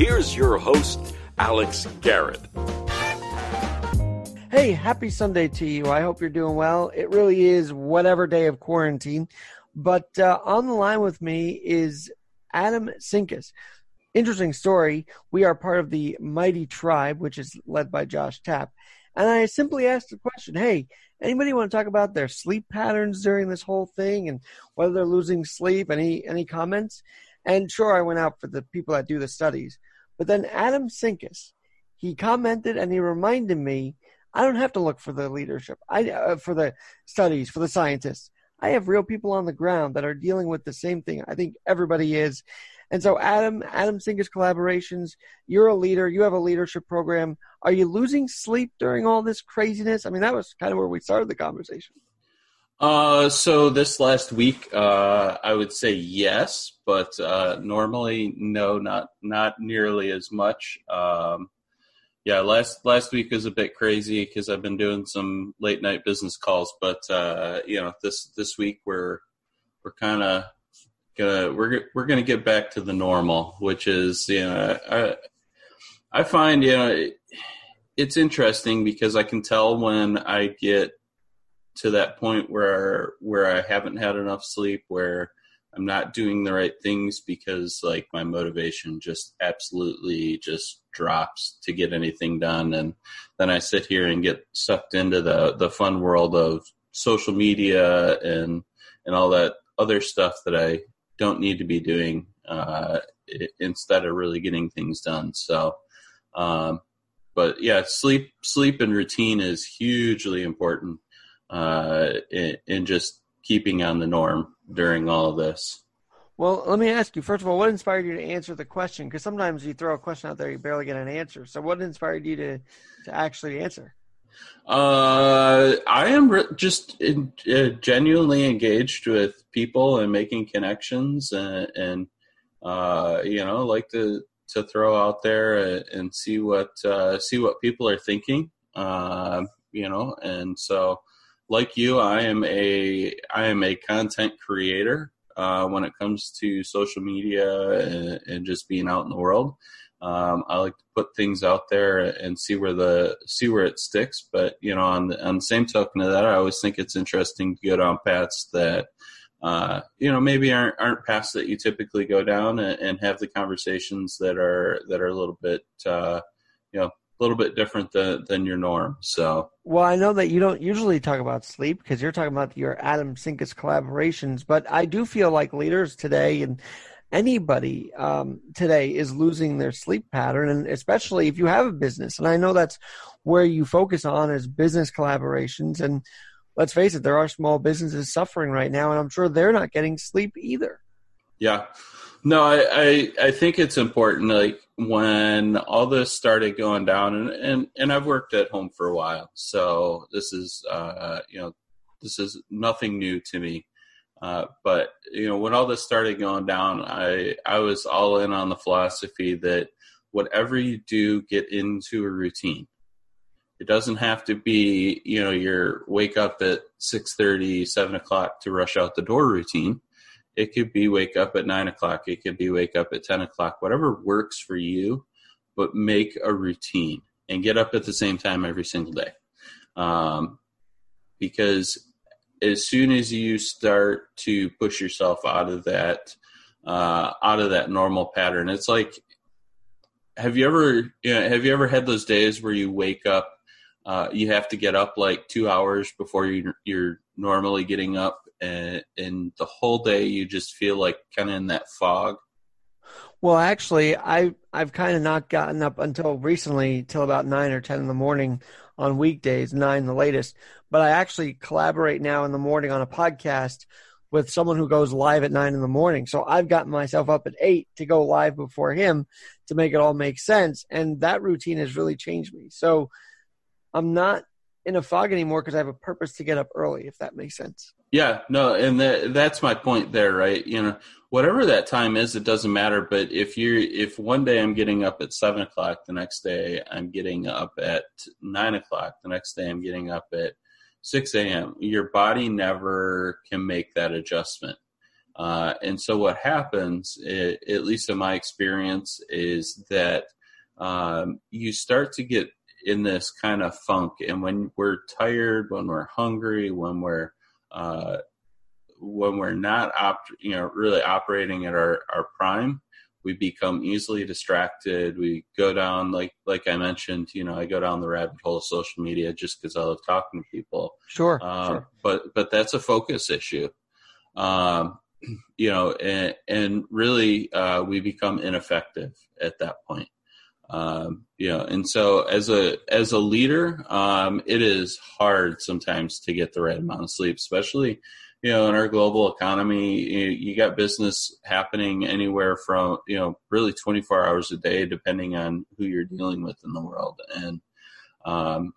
here's your host, Alex Garrett. Hey, happy Sunday to you. I hope you're doing well. It really is whatever day of quarantine. But uh, on the line with me is Adam Sinkus. Interesting story. We are part of the Mighty Tribe, which is led by Josh Tapp. And I simply asked the question, hey, anybody want to talk about their sleep patterns during this whole thing and whether they're losing sleep? Any any comments? And sure, I went out for the people that do the studies. But then Adam Sinkus, he commented and he reminded me, I don't have to look for the leadership, I uh, for the studies, for the scientists. I have real people on the ground that are dealing with the same thing. I think everybody is. And so, Adam, Adam Sinkus collaborations, you're a leader, you have a leadership program. Are you losing sleep during all this craziness? I mean, that was kind of where we started the conversation. Uh, so this last week, uh, I would say yes, but uh, normally no, not not nearly as much. Um, yeah, last last week was a bit crazy because I've been doing some late night business calls, but uh, you know this this week we're we're kind of gonna we're we're gonna get back to the normal, which is you know I I find you know it, it's interesting because I can tell when I get to that point where where I haven't had enough sleep, where I'm not doing the right things because like my motivation just absolutely just drops to get anything done and then I sit here and get sucked into the the fun world of social media and and all that other stuff that I don't need to be doing uh, instead of really getting things done. So, um, but yeah, sleep, sleep and routine is hugely important uh, in, in just keeping on the norm during all of this. Well, let me ask you first of all, what inspired you to answer the question? Because sometimes you throw a question out there, you barely get an answer. So, what inspired you to to actually answer? Uh, I am re- just in, uh, genuinely engaged with people and making connections, and, and uh, you know, like to to throw out there and see what uh, see what people are thinking. Uh, you know, and so like you, I am a I am a content creator uh, when it comes to social media and, and just being out in the world. Um, I like to put things out there and see where the see where it sticks. But you know, on the, on the same token of that, I always think it's interesting to get on paths that uh, you know maybe aren't aren't paths that you typically go down and, and have the conversations that are that are a little bit uh, you know little bit different than, than your norm. So, well, I know that you don't usually talk about sleep because you're talking about your Adam Sinkus collaborations, but I do feel like leaders today and anybody um, today is losing their sleep pattern, and especially if you have a business. And I know that's where you focus on is business collaborations. And let's face it, there are small businesses suffering right now, and I'm sure they're not getting sleep either. Yeah. No, I, I, I think it's important. Like when all this started going down, and, and, and I've worked at home for a while, so this is uh, you know this is nothing new to me. Uh, but you know, when all this started going down, I I was all in on the philosophy that whatever you do, get into a routine. It doesn't have to be you know your wake up at six thirty, seven o'clock to rush out the door routine. It could be wake up at nine o'clock. It could be wake up at ten o'clock. Whatever works for you, but make a routine and get up at the same time every single day. Um, because as soon as you start to push yourself out of that uh, out of that normal pattern, it's like have you ever you know, have you ever had those days where you wake up uh, you have to get up like two hours before you, you're normally getting up and, and the whole day you just feel like kind of in that fog well actually i i've kind of not gotten up until recently till about nine or ten in the morning on weekdays, nine the latest. But I actually collaborate now in the morning on a podcast with someone who goes live at nine in the morning. So I've gotten myself up at eight to go live before him to make it all make sense. And that routine has really changed me. So I'm not in a fog anymore because I have a purpose to get up early, if that makes sense. Yeah, no, and that, that's my point there, right? You know, whatever that time is, it doesn't matter. But if you're, if one day I'm getting up at seven o'clock, the next day I'm getting up at nine o'clock, the next day I'm getting up at 6 a.m., your body never can make that adjustment. Uh, and so what happens, it, at least in my experience, is that um, you start to get in this kind of funk. And when we're tired, when we're hungry, when we're uh, when we're not op- you know really operating at our, our prime, we become easily distracted. We go down like like I mentioned, you know, I go down the rabbit hole of social media just because I love talking to people. Sure, um, sure. But but that's a focus issue. Um, you know, and, and really uh, we become ineffective at that point. Um, know, and so as a as a leader, um, it is hard sometimes to get the right amount of sleep, especially you know in our global economy. You, you got business happening anywhere from you know really 24 hours a day, depending on who you're dealing with in the world, and um,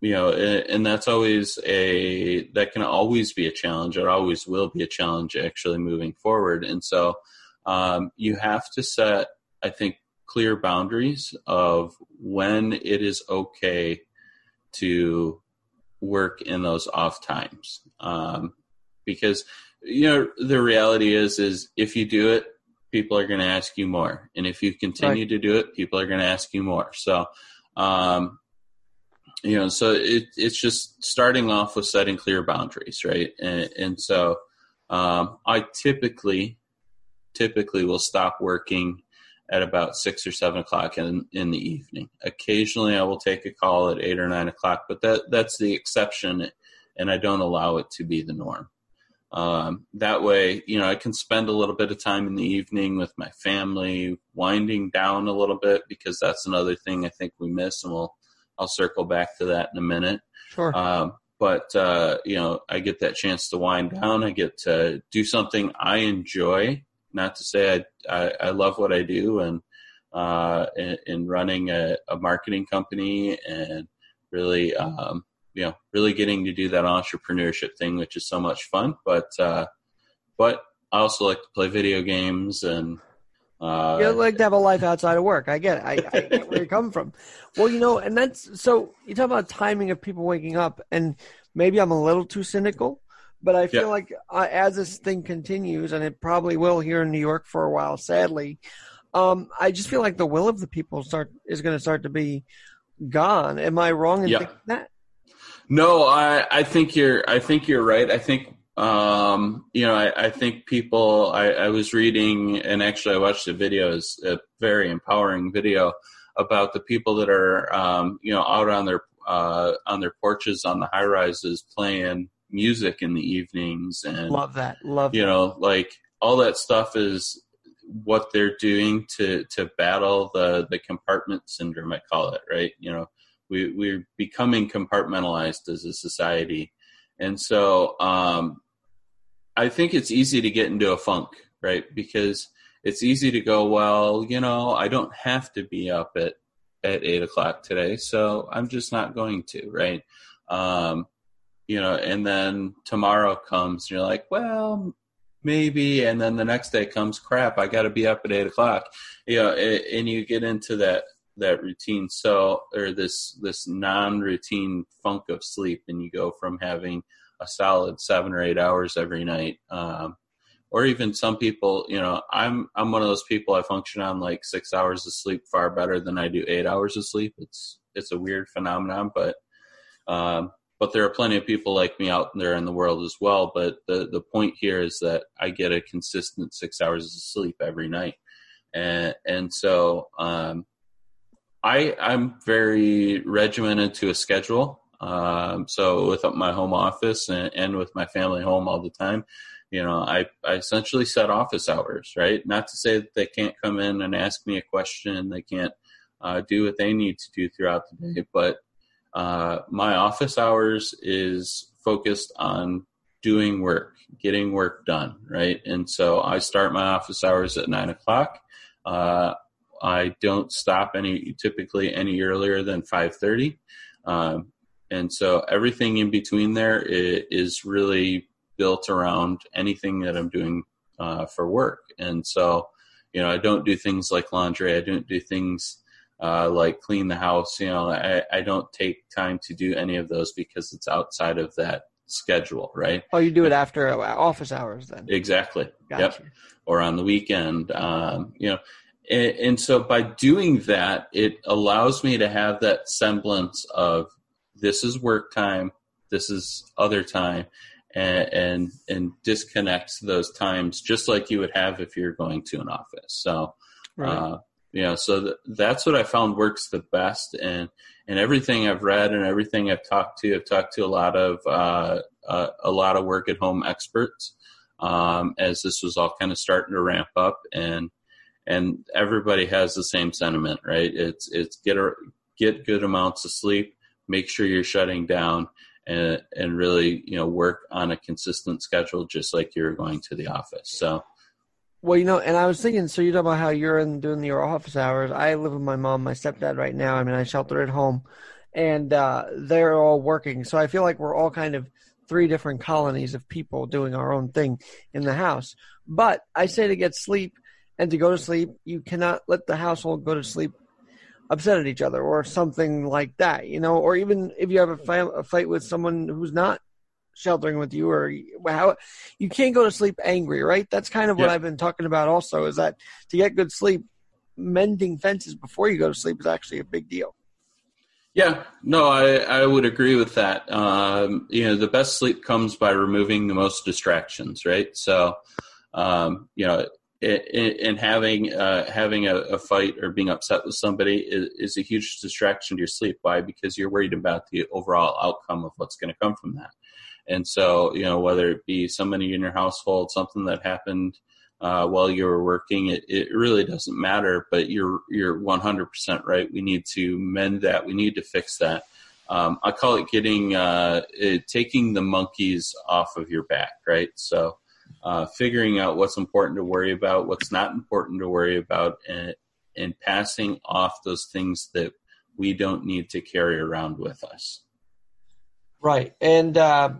you know, and, and that's always a that can always be a challenge. It always will be a challenge actually moving forward, and so um, you have to set, I think clear boundaries of when it is okay to work in those off times. Um, because you know the reality is is if you do it people are going to ask you more. And if you continue right. to do it people are going to ask you more. So um, you know so it, it's just starting off with setting clear boundaries right? And, and so um, i typically typically will stop working at about six or seven o'clock in in the evening. Occasionally, I will take a call at eight or nine o'clock, but that that's the exception, and I don't allow it to be the norm. Um, that way, you know, I can spend a little bit of time in the evening with my family, winding down a little bit because that's another thing I think we miss, and we'll I'll circle back to that in a minute. Sure. Um, but uh, you know, I get that chance to wind down. I get to do something I enjoy not to say I, I, I love what I do and uh, in, in running a, a, marketing company and really, um, you know, really getting to do that entrepreneurship thing, which is so much fun. But uh, but I also like to play video games and. Uh, you like to have a life outside of work. I get it. I, I get where you come from. Well, you know, and that's so you talk about timing of people waking up, and maybe I'm a little too cynical, but I feel like uh, as this thing continues, and it probably will here in New York for a while, sadly, um, I just feel like the will of the people start is going to start to be gone. Am I wrong in thinking that? No, I, I think you're. I think you're right. I think um, you know. I, I think people. I, I was reading, and actually, I watched a video. It's a very empowering video about the people that are, um, you know, out on their uh, on their porches on the high rises playing music in the evenings and love that. Love you that. know like all that stuff is what they're doing to to battle the the compartment syndrome i call it right? You know we we're becoming compartmentalized as a society. And so um i think it's easy to get into a funk right? Because it's easy to go well you know i don't have to be up at at eight o'clock today so i'm just not going to right? Um you know, and then tomorrow comes, and you're like, well, maybe, and then the next day comes, crap, I got to be up at eight o'clock, you know, and you get into that that routine so or this this non-routine funk of sleep and you go from having a solid seven or eight hours every night um, or even some people you know i'm i'm one of those people i function on like six hours of sleep far better than i do eight hours of sleep. It's it's a weird phenomenon but um, but there are plenty of people like me out there in the world as well. But the the point here is that I get a consistent six hours of sleep every night, and and so um, I I'm very regimented to a schedule. Um, so with my home office and, and with my family home all the time, you know, I, I essentially set office hours, right? Not to say that they can't come in and ask me a question, they can't uh, do what they need to do throughout the day, but uh, my office hours is focused on doing work, getting work done, right? And so I start my office hours at nine o'clock. Uh, I don't stop any typically any earlier than five thirty, um, and so everything in between there is really built around anything that I'm doing uh, for work. And so, you know, I don't do things like laundry. I don't do things uh, like clean the house. You know, I, I don't take time to do any of those because it's outside of that schedule, right? Oh, you do it after office hours then? Exactly. Gotcha. Yep. Or on the weekend, um, you know, and, and so by doing that, it allows me to have that semblance of this is work time, this is other time, and and, and disconnects those times just like you would have if you're going to an office. So, Right. uh, you know, so th- that's what I found works the best, and and everything I've read and everything I've talked to, I've talked to a lot of uh, uh, a lot of work at home experts um, as this was all kind of starting to ramp up, and and everybody has the same sentiment, right? It's it's get a, get good amounts of sleep, make sure you're shutting down, and and really you know work on a consistent schedule, just like you're going to the office. So. Well, you know, and I was thinking, so you talk about how you're in doing your office hours. I live with my mom, my stepdad right now. I mean, I shelter at home, and uh, they're all working. So I feel like we're all kind of three different colonies of people doing our own thing in the house. But I say to get sleep and to go to sleep, you cannot let the household go to sleep upset at each other or something like that, you know, or even if you have a, fight, a fight with someone who's not sheltering with you or how you can't go to sleep angry right that's kind of what Yeah. i've been talking about also is that to get good sleep mending fences before you go to sleep is actually a big deal Yeah, no, I, I would agree with that. Um, you know, the best sleep comes by removing the most distractions, right? So, um, you know, and having uh, having a, a fight or being upset with somebody is, is a huge distraction to your sleep. Why? Because you're worried about the overall outcome of what's going to come from that. And so, you know, whether it be somebody in your household, something that happened uh, while you were working, it, it really doesn't matter. But you're you're 100% right. We need to mend that. We need to fix that. Um, I call it getting uh, it, taking the monkeys off of your back, right? So, uh, figuring out what's important to worry about, what's not important to worry about, and and passing off those things that we don't need to carry around with us. right and uh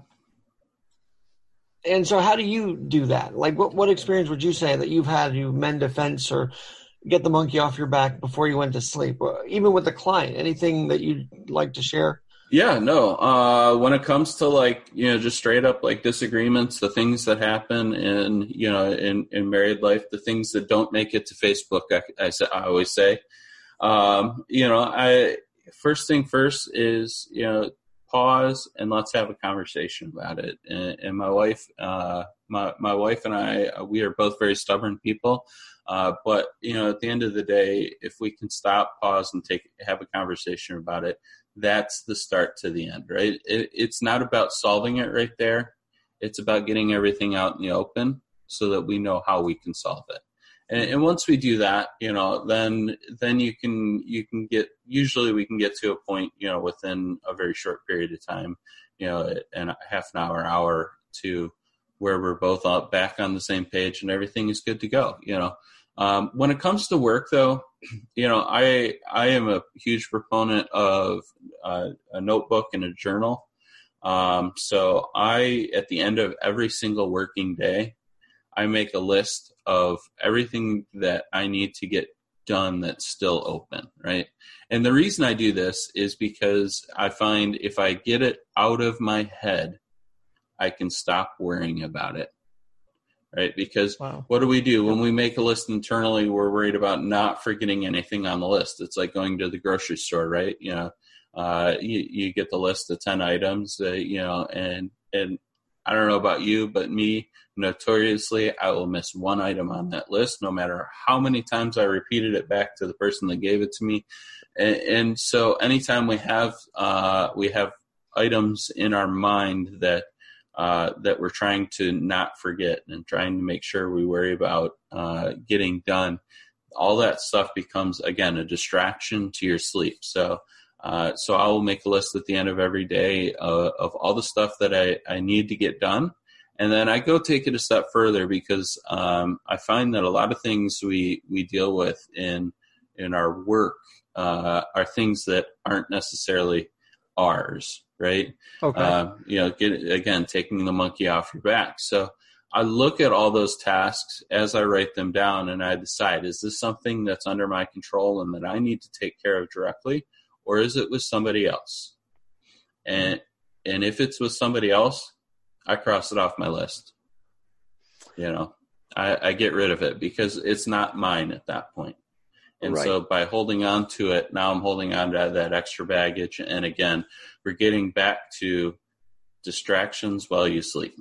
and so how do you do that? Like what what experience would you say that you've had you mend a fence or get the monkey off your back before you went to sleep? Even with the client anything that you'd like to share? Yeah, no. Uh, when it comes to like you know just straight up like disagreements, the things that happen in you know in, in married life, the things that don't make it to Facebook, I, I, I always say, um, you know, I first thing first is you know pause and let's have a conversation about it. And, and my wife, uh, my my wife and I, uh, we are both very stubborn people. Uh, but you know, at the end of the day, if we can stop, pause, and take have a conversation about it, that's the start to the end, right? It, it's not about solving it right there. It's about getting everything out in the open so that we know how we can solve it. And, and once we do that, you know, then then you can you can get usually we can get to a point, you know, within a very short period of time, you know, and a half an hour, hour to where we're both up back on the same page and everything is good to go. You know, um, when it comes to work, though, you know, I I am a huge proponent of uh, a notebook and a journal. Um, so I, at the end of every single working day, I make a list of everything that I need to get done that's still open, right? And the reason I do this is because I find if I get it out of my head, I can stop worrying about it, right? Because wow what do we do when we make a list internally? We're worried about not forgetting anything on the list. It's like going to the grocery store, right? You know, uh, you, you get the list of ten items, uh, you know, and and I don't know about you, but me, notoriously, I will miss one item on that list, no matter how many times I repeated it back to the person that gave it to me. And, and so, anytime we have uh, we have items in our mind that uh, that we're trying to not forget and trying to make sure we worry about uh, getting done, all that stuff becomes again a distraction to your sleep. So. Uh, so I will make a list at the end of every day uh, of all the stuff that I, I need to get done. And then I go take it a step further because um, I find that a lot of things we, we deal with in in our work uh, are things that aren't necessarily ours, right? okay Uh, you know, get again taking the monkey off your back. So I look at all those tasks as I write them down, and I decide: is this something that's under my control and that I need to take care of directly, or is it with somebody else? And and if it's with somebody else, I cross it off my list. You know, I, I get rid of it because it's not mine at that point. And Right. so by holding on to it, now I'm holding on to that extra baggage. And again, we're getting back to distractions while you sleep.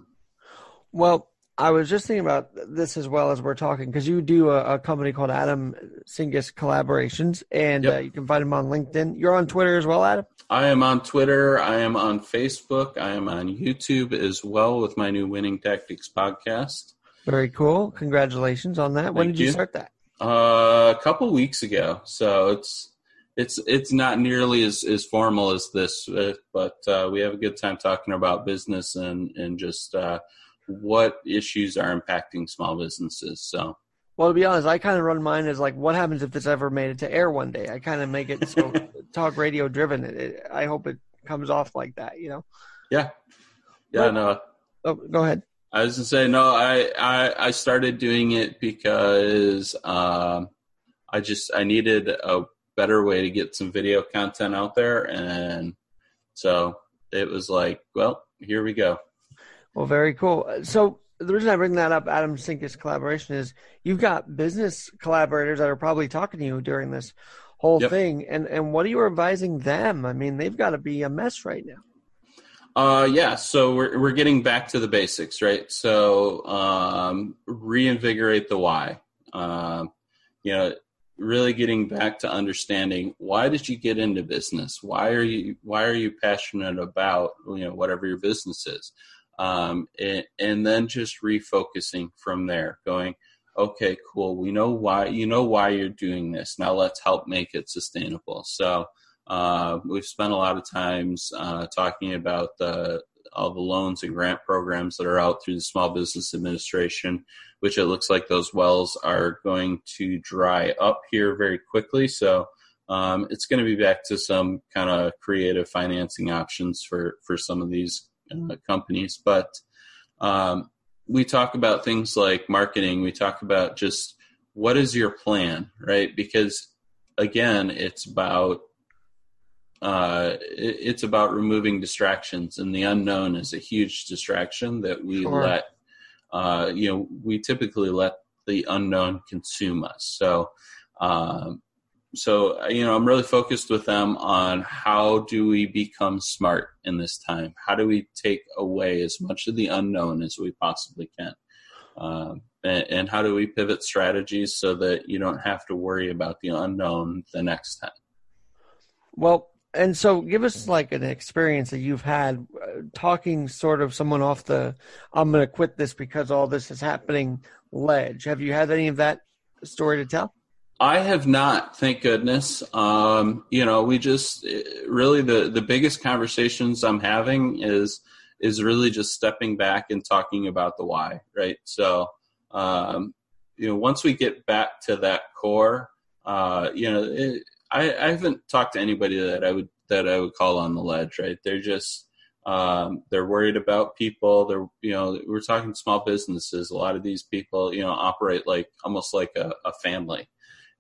Well, I was just thinking about this as well as we're talking because you do a, a company called Adam Sinkus Collaborations, and Yep. uh, you can find him on LinkedIn. You're on Twitter as well, Adam. I am on Twitter. I am on Facebook. I am on YouTube as well with my new Winning Tactics podcast. Very cool. Congratulations on that. when did you you. start that? Uh, a couple weeks ago. So it's it's it's not nearly as, as formal as this, uh, but uh, we have a good time talking about business and and just uh, what issues are impacting small businesses. So Well, to be honest, I kind of run mine as like, what happens if this ever made it to air one day? I kind of make it so talk radio driven. It, it, I hope it comes off like that. You know. yeah, yeah, Well- no. Oh, go ahead. I was gonna say no. I I, I started doing it because um, I just I needed a better way to get some video content out there, and so it was like, well, here we go. Well, very cool. So the reason I bring that up, Adam Sinkus collaboration, is you've got business collaborators that are probably talking to you during this whole Yep. thing, and and what are you advising them? I mean, they've got to be a mess right now. Uh, yeah. So we're we're getting back to the basics, right? So um, reinvigorate the why. Um, you know, really getting back to understanding why did you get into business? Why are you why are you passionate about you know whatever your business is? Um, and, and then just refocusing from there, going, okay, cool. We know why you know why you're doing this. Now let's help make it sustainable. So uh, we've spent a lot of times uh, talking about the, all the loans and grant programs that are out through the Small Business Administration, which it looks like those wells are going to dry up here very quickly. So um, it's going to be back to some kind of creative financing options for for some of these uh, companies. But um, we talk about things like marketing. We talk about just what is your plan, right? Because again, it's about uh, it, it's about removing distractions, and the unknown is a huge distraction that we Sure. let. Uh, you know, we typically let the unknown consume us. So, um, so you know, I'm really focused with them on how do we become smart in this time? How do we take away as much of the unknown as we possibly can? Um, and, and how do we pivot strategies so that you don't have to worry about the unknown the next time? Well, and so give us like an experience that you've had uh, talking sort of someone off the I'm going to quit this because all this is happening ledge. Have you had any of that story to tell? I have not, thank goodness. Um, you know, we just really the the biggest conversations I'm having is is really just stepping back and talking about the why, right? So, um, you know, once we get back to that core, uh, you know, it, I, I haven't talked to anybody that I would that I would call on the ledge, right? They're just um, they're worried about people. They're you know we're talking small businesses. A lot of these people you know operate like almost like a, a family,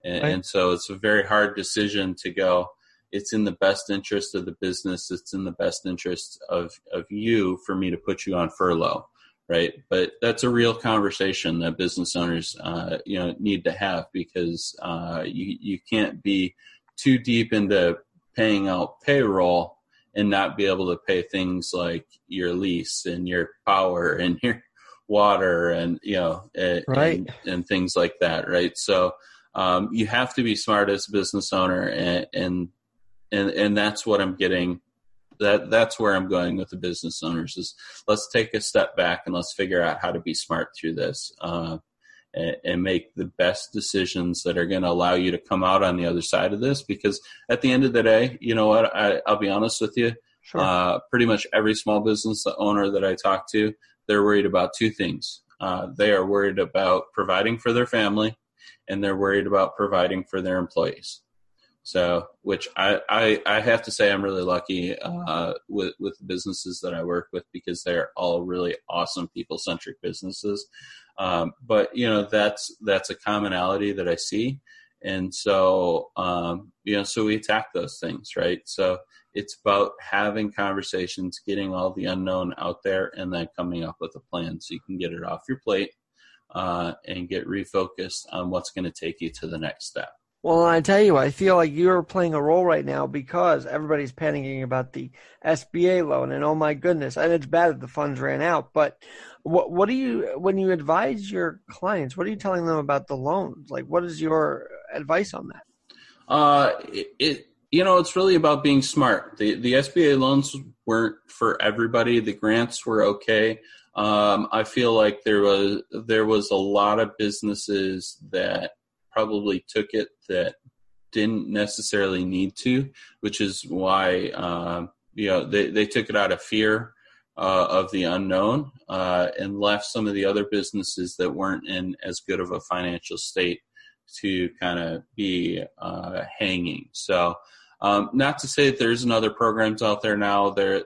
and, Right. and so it's a very hard decision to go. It's in the best interest of the business. It's in the best interest of of you for me to put you on furlough, right? But that's a real conversation that business owners uh, you know need to have because uh, you you can't be too deep into paying out payroll and not be able to pay things like your lease and your power and your water and you know and, Right. and, and things like that right so um, you have to be smart as a business owner and and and, and that's what i'm getting that that's where i'm going with the business owners is let's take a step back and let's figure out how to be smart through this uh, and, make the best decisions that are going to allow you to come out on the other side of this because at the end of the day you know what I, i'll be honest with you Sure. uh, pretty much every small business owner that I talk to, they're worried about two things. Uh, they are worried about providing for their family, and they're worried about providing for their employees. So, which I, I, I have to say, I'm really lucky uh, with with the businesses that I work with because they're all really awesome, people centric businesses. Um, but you know, that's that's a commonality that I see, And so, um, you know, so we attack those things, right? So it's about having conversations, getting all the unknown out there, and then coming up with a plan so you can get it off your plate uh, and get refocused on what's going to take you to the next step. Well, I tell you, I feel like you're playing a role right now because everybody's panicking about the SBA loan, and oh my goodness, and it's bad that the funds ran out. But what what do you when you advise your clients? What are you telling them about the loans? Like, what is your advice on that? Uh, it, it you know, it's really about being smart. The the SBA loans weren't for everybody. The grants were okay. Um, I feel like there was there was a lot of businesses that probably took it that didn't necessarily need to, which is why uh, you know they, they took it out of fear uh, of the unknown uh, and left some of the other businesses that weren't in as good of a financial state to kind of be uh, hanging. So, um, not to say that there isn't other programs out there now. There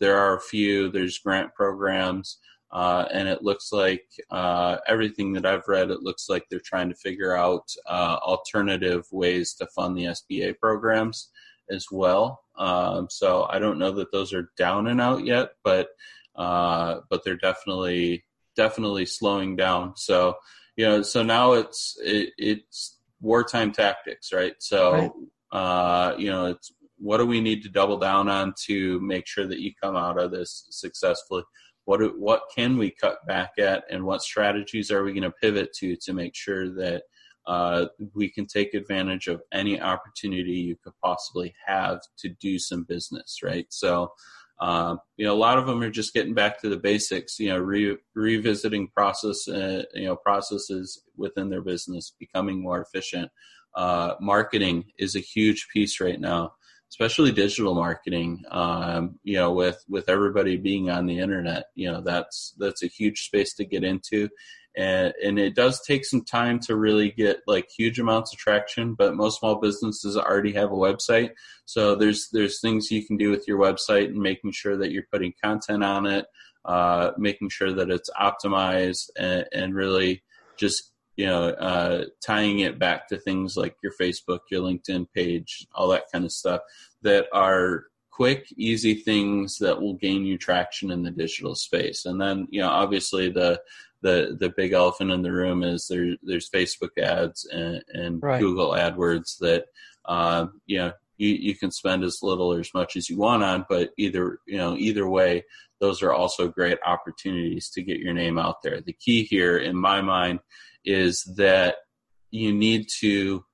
there are a few. There's grant programs. Uh, and it looks like uh, everything that I've read, it looks like they're trying to figure out uh, alternative ways to fund the SBA programs as well. Um, so I don't know that those are down and out yet, but uh, but they're definitely definitely slowing down. So you know, so now it's it, it's wartime tactics, right? So right. Uh, you know, it's what do we need to double down on to make sure that you come out of this successfully? What what can we cut back at and what strategies are we going to pivot to to make sure that uh, we can take advantage of any opportunity you could possibly have to do some business right? So uh, you know a lot of them are just getting back to the basics you know re- revisiting process uh, you know processes within their business becoming more efficient. Uh, marketing is a huge piece right now especially digital marketing um, you know with with everybody being on the internet you know that's that's a huge space to get into. And and it does take some time to really get like huge amounts of traction but most small businesses already have a website. So there's there's things you can do with your website and making sure that you're putting content on it uh, making sure that it's optimized and, and really just you know, uh, tying it back to things like your Facebook, your LinkedIn page, all that kind of stuff that are quick, easy things that will gain you traction in the digital space. And then, you know, obviously the the the big elephant in the room is there there's Facebook ads and, and right. Google AdWords that uh, you know you, you can spend as little or as much as you want on, but either you know either way, those are also great opportunities to get your name out there. The key here, in my mind, is that you need to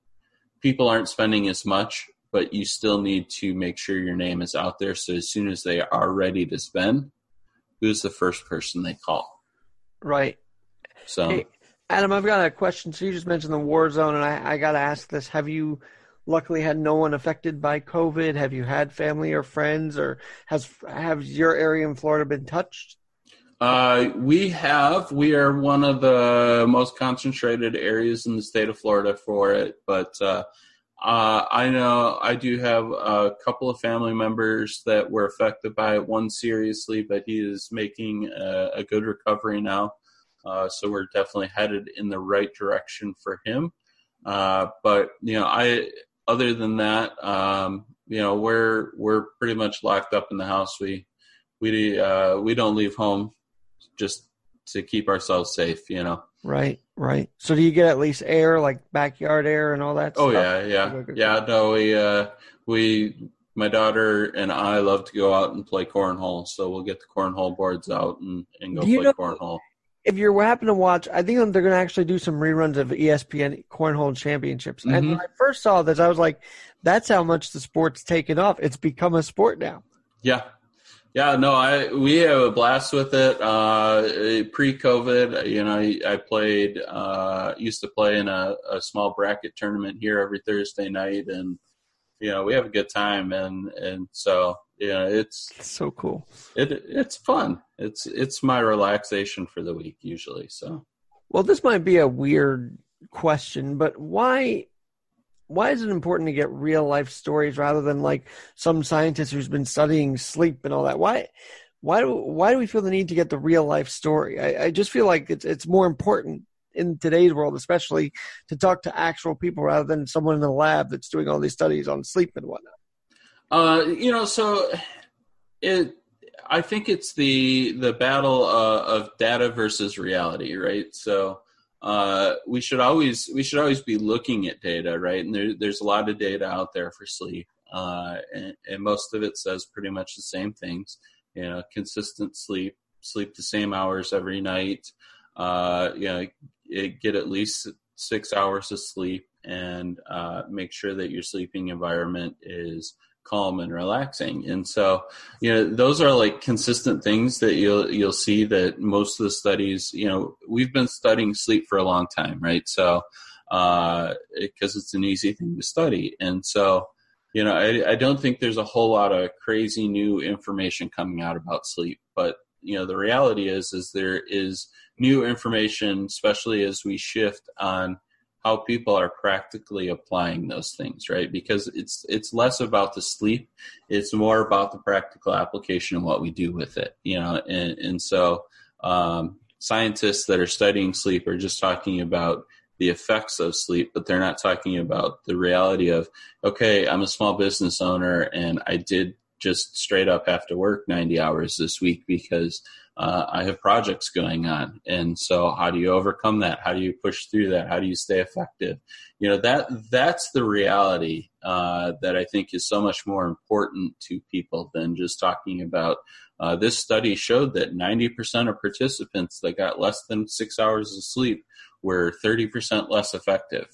people aren't spending as much but you still need to make sure your name is out there. So as soon as they are ready to spend who's the first person they call? Right. So. Hey, adam i've got a question. So you just mentioned the war zone and i, I got to ask this. Have you luckily had no one affected by covid have you had family or friends or has has your area in florida been touched uh, we have. We are one of the most concentrated areas in the state of Florida for it, but uh, uh, I know I do have a couple of family members that were affected by it. One seriously, but he is making a, a good recovery now. Uh, so we're definitely headed in the right direction for him. Uh, but you know, I other than that, um, you know, we're we're pretty much locked up in the house. We we uh, we don't leave home just to keep ourselves safe, you know. Right, right. So do you get at least air, like backyard air and all that? Oh stuff? yeah, yeah, yeah. No, we uh, we my daughter and I love to go out and play cornhole, so we'll get the cornhole boards out and, and go play know, cornhole. If you are happen to watch, I think they're going to actually do some reruns of ESPN Cornhole Championships. Mm-hmm. And when I first saw this, I was like, "That's how much the sport's taken off. It's become a sport now." Yeah, yeah, no, I we have a blast with it. Uh, pre-COVID, you know, I, I played, uh, used to play in a, a, small bracket tournament here every Thursday night, and you know, we have a good time, and and so yeah, it's, it's so cool. It it's fun. It's it's my relaxation for the week usually. So, well, this might be a weird question, but why why is it important to get real life stories rather than like some scientist who's been studying sleep and all that? Why why do why do we feel the need to get the real life story? I, I just feel like it's it's more important in today's world, especially to talk to actual people rather than someone in the lab that's doing all these studies on sleep and whatnot? Uh, you know, so it. I think it's the the battle uh, of data versus reality, right? So uh, we should always we should always be looking at data, right? And there, there's a lot of data out there for sleep, uh, and, and, most of it says pretty much the same things. You know, consistent sleep, sleep the same hours every night. Uh, you know, get at least six hours of sleep, and uh, make sure that your sleeping environment is calm and relaxing. And so, you know, those are like consistent things that you'll you'll see that most of the studies, you know, we've been studying sleep for a long time, right? So, because uh, it's an easy thing to study, and so. You know, I, I don't think there's a whole lot of crazy new information coming out about sleep, but you know, the reality is, is there is new information, especially as we shift on how people are practically applying those things right? Because it's it's less about the sleep it's more about the practical application and what we do with it you know? And and so um, scientists that are studying sleep are just talking about the effects of sleep but they're not talking about the reality of okay i'm a small business owner and i did just straight up have to work 90 hours this week because uh, I have projects going on. And so how do you overcome that? How do you push through that? How do you stay effective? You know, that that's the reality uh, that I think is so much more important to people than just talking about uh, this study showed that 90% of participants that got less than six hours of sleep were 30% less effective.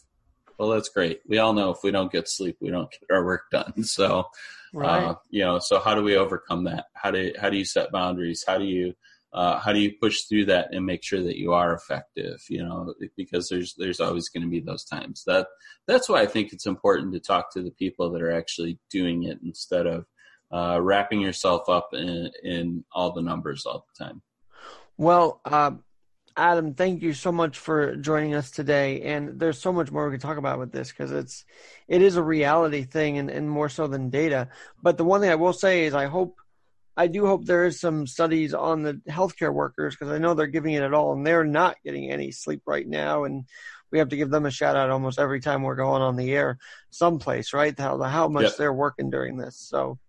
Well, that's great. We all know if we don't get sleep, we don't get our work done. So, right. uh, you know, so how do we overcome that? How do how do you set boundaries? How do you uh, how do you push through that and make sure that you are effective you know because there's there's always going to be those times that that's why i think it's important to talk to the people that are actually doing it instead of uh, wrapping yourself up in, in all the numbers all the time well uh, adam thank you so much for joining us today and there's so much more we can talk about with this because it's it is a reality thing and, and more so than data but the one thing i will say is i hope I do hope there is some studies on the healthcare workers because I know they're giving it at all and they're not getting any sleep right now. And we have to give them a shout out almost every time we're going on the air someplace, right? How, how much yep. they're working during this. So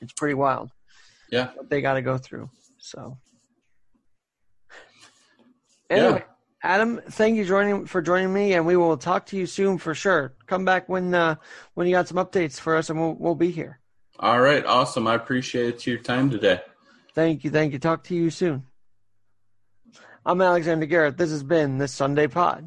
it's pretty wild. Yeah. What they got to go through. So anyway. Yeah. Adam, thank you joining for joining me, and we will talk to you soon for sure. Come back when uh, when you got some updates for us, and we'll we'll be here. All right, awesome. I appreciate your time today. Thank you. Thank you. Talk to you soon. I'm Alexander Garrett. This has been the Sunday Pod.